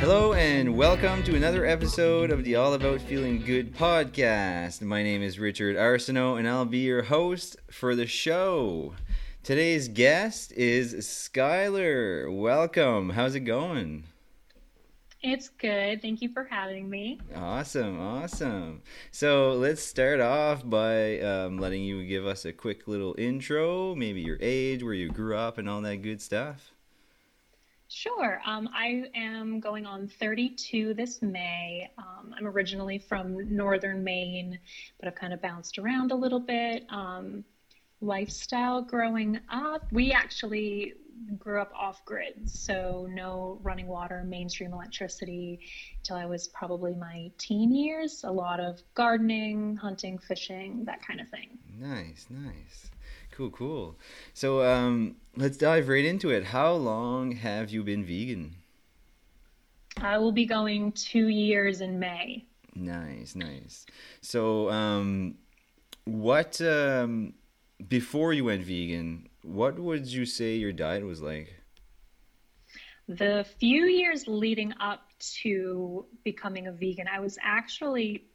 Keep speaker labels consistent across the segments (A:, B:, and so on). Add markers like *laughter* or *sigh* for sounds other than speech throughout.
A: Hello, and welcome to another episode of the All About Feeling Good podcast. My name is Richard Arsenault, and I'll be your host for the show. Today's guest is Skylar. Welcome. How's it going?
B: It's good. Thank you for having me.
A: Awesome, awesome. So let's start off by um, letting you give us a quick little intro, maybe your age, where you grew up, and all that good stuff.
B: Sure. Um, I am going on 32 this May. Um, I'm originally from northern Maine, but I've kind of bounced around a little bit. Um, lifestyle growing up, we actually grew up off grid, so no running water, mainstream electricity till I was probably my teen years. A lot of gardening, hunting, fishing, that kind of thing.
A: Nice, nice. Cool, cool. So um, let's dive right into it. How long have you been vegan?
B: I will be going two years in May.
A: Nice, nice. So, um, what um, before you went vegan? What would you say your diet was like?
B: The few years leading up to becoming a vegan, I was actually,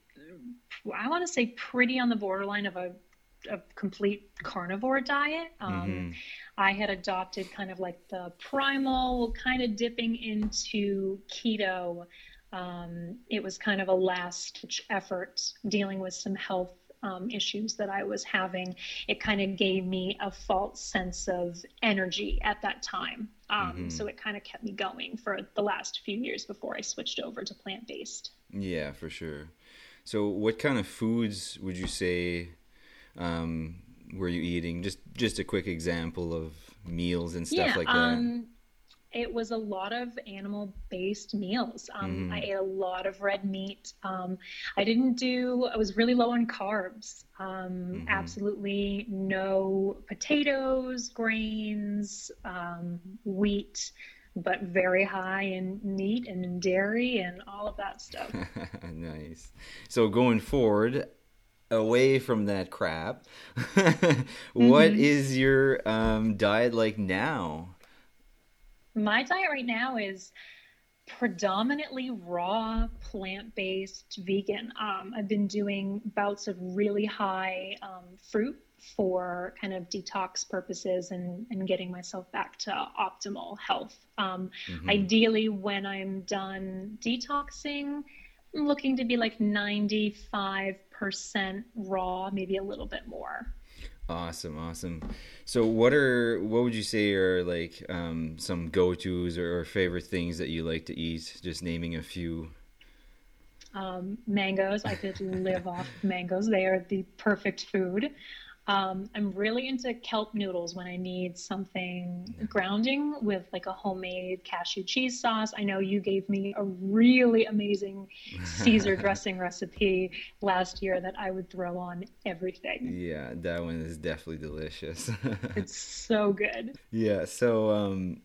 B: I want to say, pretty on the borderline of a a complete carnivore diet. Um, mm-hmm. I had adopted kind of like the primal, kind of dipping into keto. Um, it was kind of a last effort dealing with some health um, issues that I was having. It kind of gave me a false sense of energy at that time. Um, mm-hmm. So it kind of kept me going for the last few years before I switched over to plant based.
A: Yeah, for sure. So, what kind of foods would you say um, were you eating? Just just a quick example of meals and stuff yeah, like that. Um,
B: it was a lot of animal based meals. Um, mm. I ate a lot of red meat. Um, I didn't do, I was really low on carbs. Um, mm-hmm. Absolutely no potatoes, grains, um, wheat, but very high in meat and in dairy and all of that stuff. *laughs*
A: nice. So going forward, away from that crap, *laughs* what mm-hmm. is your um, diet like now?
B: My diet right now is predominantly raw, plant based, vegan. Um, I've been doing bouts of really high um, fruit for kind of detox purposes and, and getting myself back to optimal health. Um, mm-hmm. Ideally, when I'm done detoxing, I'm looking to be like 95% raw, maybe a little bit more.
A: Awesome, awesome. So, what are what would you say are like um, some go tos or, or, favorite things that you like to eat? Just naming a few.
B: Um, mangoes. I could *laughs* live off mangoes. They are the perfect food. Um, I'm really into kelp noodles when I need something grounding with like a homemade cashew cheese sauce. I know you gave me a really amazing Caesar *laughs* dressing recipe last year that I would throw on everything.
A: Yeah, that one is definitely delicious. *laughs*
B: it's so good.
A: Yeah. So, um,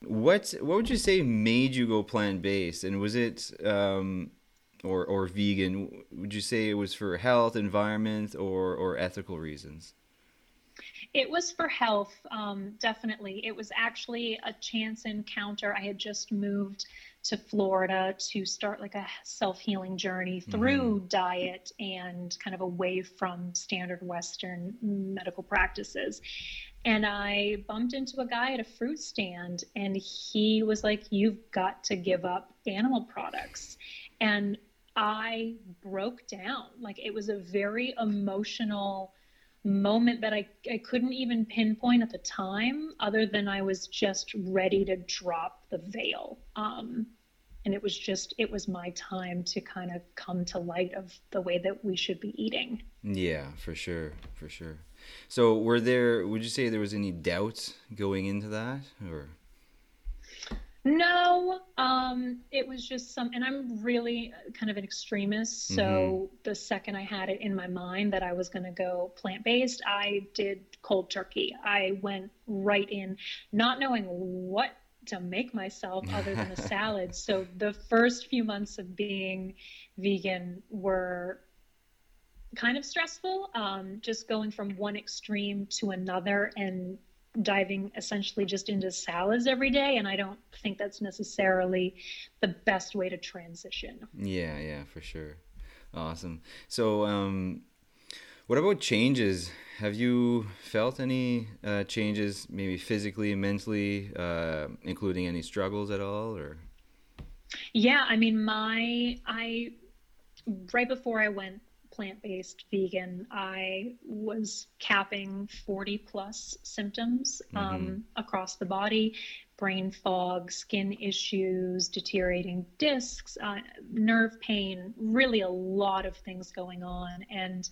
A: what what would you say made you go plant based, and was it um, or or vegan would you say it was for health environment or or ethical reasons
B: it was for health um, definitely it was actually a chance encounter i had just moved to florida to start like a self-healing journey through mm-hmm. diet and kind of away from standard western medical practices and I bumped into a guy at a fruit stand, and he was like, You've got to give up animal products. And I broke down. Like it was a very emotional moment that I, I couldn't even pinpoint at the time, other than I was just ready to drop the veil. Um, and it was just, it was my time to kind of come to light of the way that we should be eating.
A: Yeah, for sure. For sure. So, were there, would you say there was any doubt going into that or?
B: No, um, it was just some, and I'm really kind of an extremist. So mm-hmm. the second I had it in my mind that I was going to go plant based, I did cold turkey. I went right in, not knowing what to make myself other than a *laughs* salad. So the first few months of being vegan were kind of stressful, um, just going from one extreme to another and diving essentially just into salads every day and i don't think that's necessarily the best way to transition.
A: Yeah yeah for sure. Awesome. So um what about changes? Have you felt any uh, changes maybe physically mentally uh, including any struggles at all or?
B: Yeah i mean my i right before i went plant based vegan, I was capping 40 plus symptoms mm-hmm. um, across the body brain fog, skin issues, deteriorating discs, uh, nerve pain, really a lot of things going on. And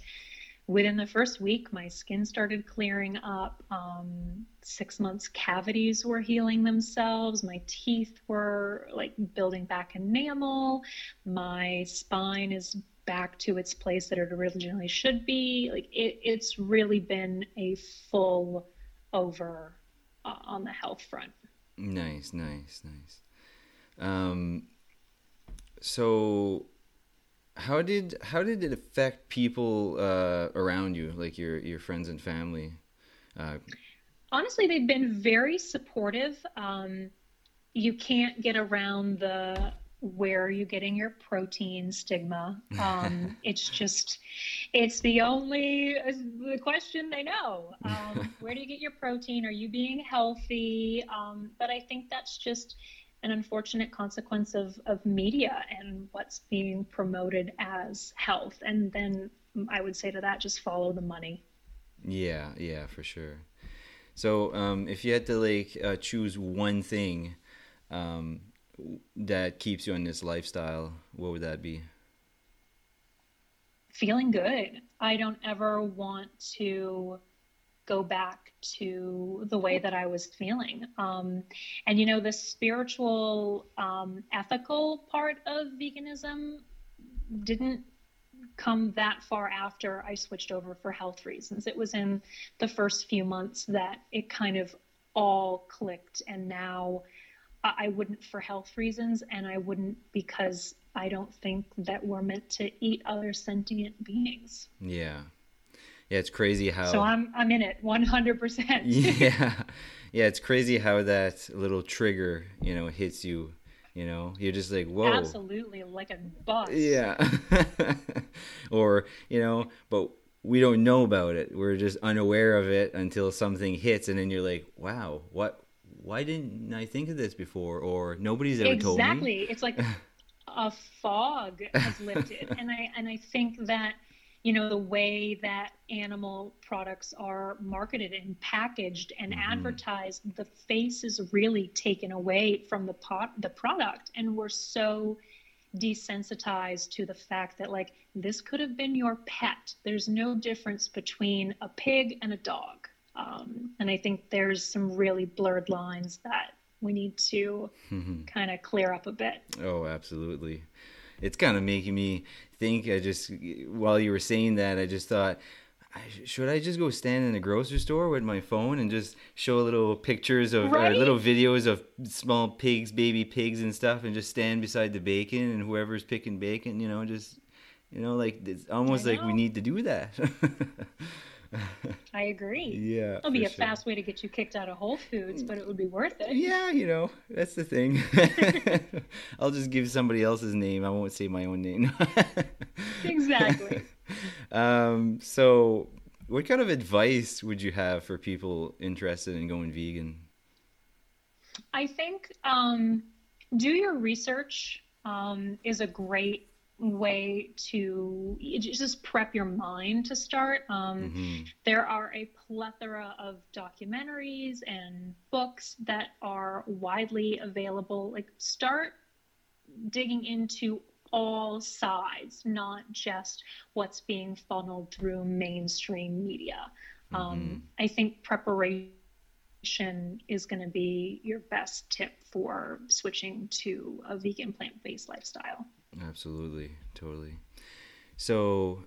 B: within the first week, my skin started clearing up. Um, six months, cavities were healing themselves. My teeth were like building back enamel. My spine is back to its place that it originally should be. Like it, it's really been a full over uh, on the health front.
A: Nice, nice, nice. Um, so how did how did it affect people uh, around you, like your your friends and family? Uh,
B: Honestly, they've been very supportive. Um, you can't get around the where are you getting your protein stigma? *laughs* Um, it's just it's the only the question they know. Um, *laughs* where do you get your protein? Are you being healthy? Um, but i think that's just an unfortunate consequence of, of media and what's being promoted as health. And then i would say to that just follow the money.
A: Yeah yeah for sure. So um, if you had to like uh, choose one thing um, that keeps you in this lifestyle, what would that be?
B: Feeling good. I don't ever want to go back to the way that I was feeling. Um, and you know, the spiritual, um, ethical part of veganism didn't come that far after I switched over for health reasons. It was in the first few months that it kind of all clicked. And now I wouldn't for health reasons, and I wouldn't because I don't think that we're meant to eat other sentient beings.
A: Yeah. Yeah, it's crazy how.
B: So I'm I'm in it 100%. *laughs*
A: yeah, *laughs* yeah, it's crazy how that little trigger, you know, hits you. You know, you're just like, whoa.
B: Absolutely, like a bus.
A: Yeah. *laughs* or you know, but we don't know about it. We're just unaware of it until something hits, and then you're like, wow, what why didn't I think of this before? Or nobody's ever
B: exactly.
A: told me.
B: Exactly. It's like *laughs* a fog has lifted. and I and I think that you know the way that animal products are marketed and packaged and mm-hmm. advertised the face is really taken away from the pot the product and we're so desensitized to the fact that like this could have been your pet there's no difference between a pig and a dog um, and I think there's some really blurred lines that we need to mm-hmm. kind of clear up a bit.
A: Oh, absolutely. It's kind of making me think. I just, while you were saying that, I just thought, should I just go stand in a grocery store with my phone and just show little pictures of right? or little videos of small pigs, baby pigs and stuff, and just stand beside the bacon and whoever's picking bacon, you know, just you know, like it's almost like we need to do that. *laughs* *laughs*
B: I agree.
A: Yeah.
B: It'll be a sure. fast way to get you kicked out of Whole Foods, but it would be worth it.
A: Yeah, you know, that's the thing. *laughs* I'll just give somebody else's name. I won't say my own name. *laughs*
B: exactly.
A: Um, so, what kind of advice would you have for people interested in going vegan?
B: I think um, do your research um, is a great way to just prep your mind to start. Um, mm-hmm. There are a plethora of documentaries and books that are widely available. Like, start digging into all sides, not just what's being funneled through mainstream media. Um, mm-hmm. Um, I think preparation is going to be your best tip for switching to a vegan plant based lifestyle.
A: Absolutely, totally. So,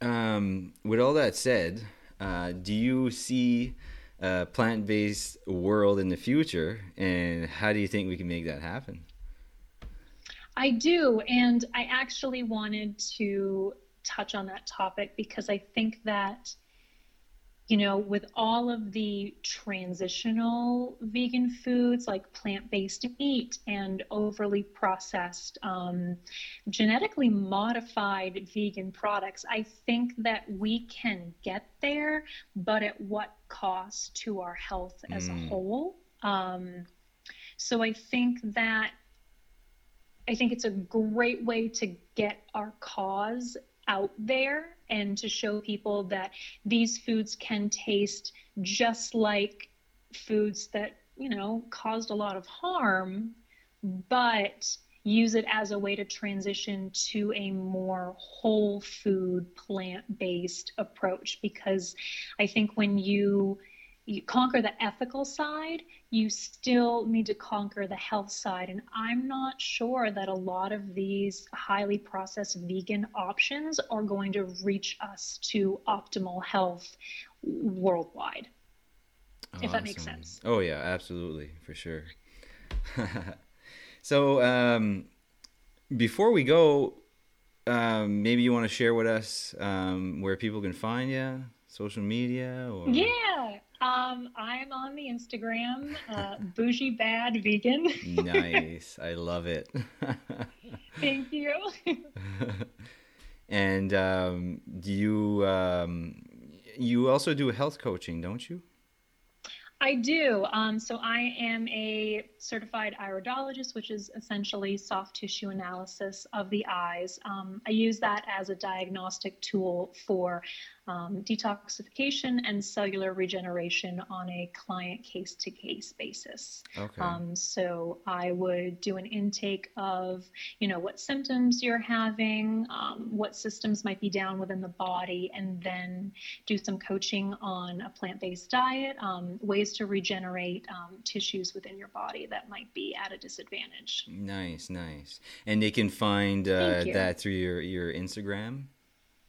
A: um, with all that said, uh, do you see a plant based world in the future, and how do you think we can make that happen?
B: I do, and I actually wanted to touch on that topic because I think that you know, with all of the transitional vegan foods like plant based meat and overly processed, um, genetically modified vegan products, I think that we can get there, but at what cost to our health as mm. a whole? Um, so I think that I think it's a great way to get our cause out there and to show people that these foods can taste just like foods that, you know, caused a lot of harm, but use it as a way to transition to a more whole food, plant based approach. Because I think when you you conquer the ethical side, you still need to conquer the health side. And I'm not sure that a lot of these highly processed vegan options are going to reach us to optimal health worldwide. Awesome. If that makes sense.
A: Oh, yeah, absolutely, for sure. *laughs* so, um, before we go, um, maybe you want to share with us um, where people can find you, social media, or
B: yeah. Um, I'm on the Instagram, uh, bougie bad vegan.
A: nice, I love it. *laughs*
B: Thank you. *laughs*
A: and um, do you um, you also do health coaching, don't you?
B: I do. Um, so I am a certified iridologist, which is essentially soft tissue analysis of the eyes. Um, I use that as a diagnostic tool for um, detoxification and cellular regeneration on a client case to case basis. Okay. Um, so I would do an intake of, you know, what symptoms you're having, um, what systems might be down within the body, and then do some coaching on a plant based diet, um, ways to regenerate um, tissues within your body that might be at a disadvantage.
A: Nice, nice. And they can find uh, that through your, your Instagram?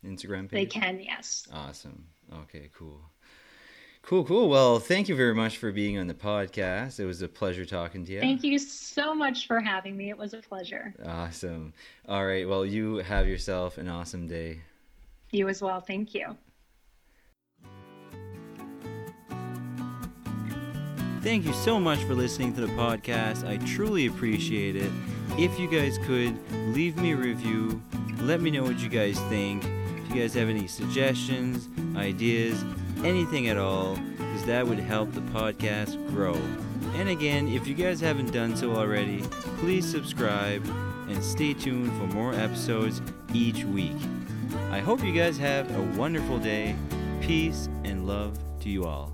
A: Instagram page?
B: They can, yes.
A: Awesome. Okay, cool. Cool, cool. Well, thank you very much for being on the podcast. It was a pleasure talking to you.
B: Thank you so much for having me. It was a pleasure.
A: Awesome. All right. Well, you have yourself an awesome day.
B: You as well. Thank you.
A: Thank you so much for listening to the podcast. I truly appreciate it. If you guys could leave me a review, let me know what you guys think you guys have any suggestions, ideas, anything at all, because that would help the podcast grow. And again, if you guys haven't done so already, please subscribe and stay tuned for more episodes each week. I hope you guys have a wonderful day. Peace and love to you all.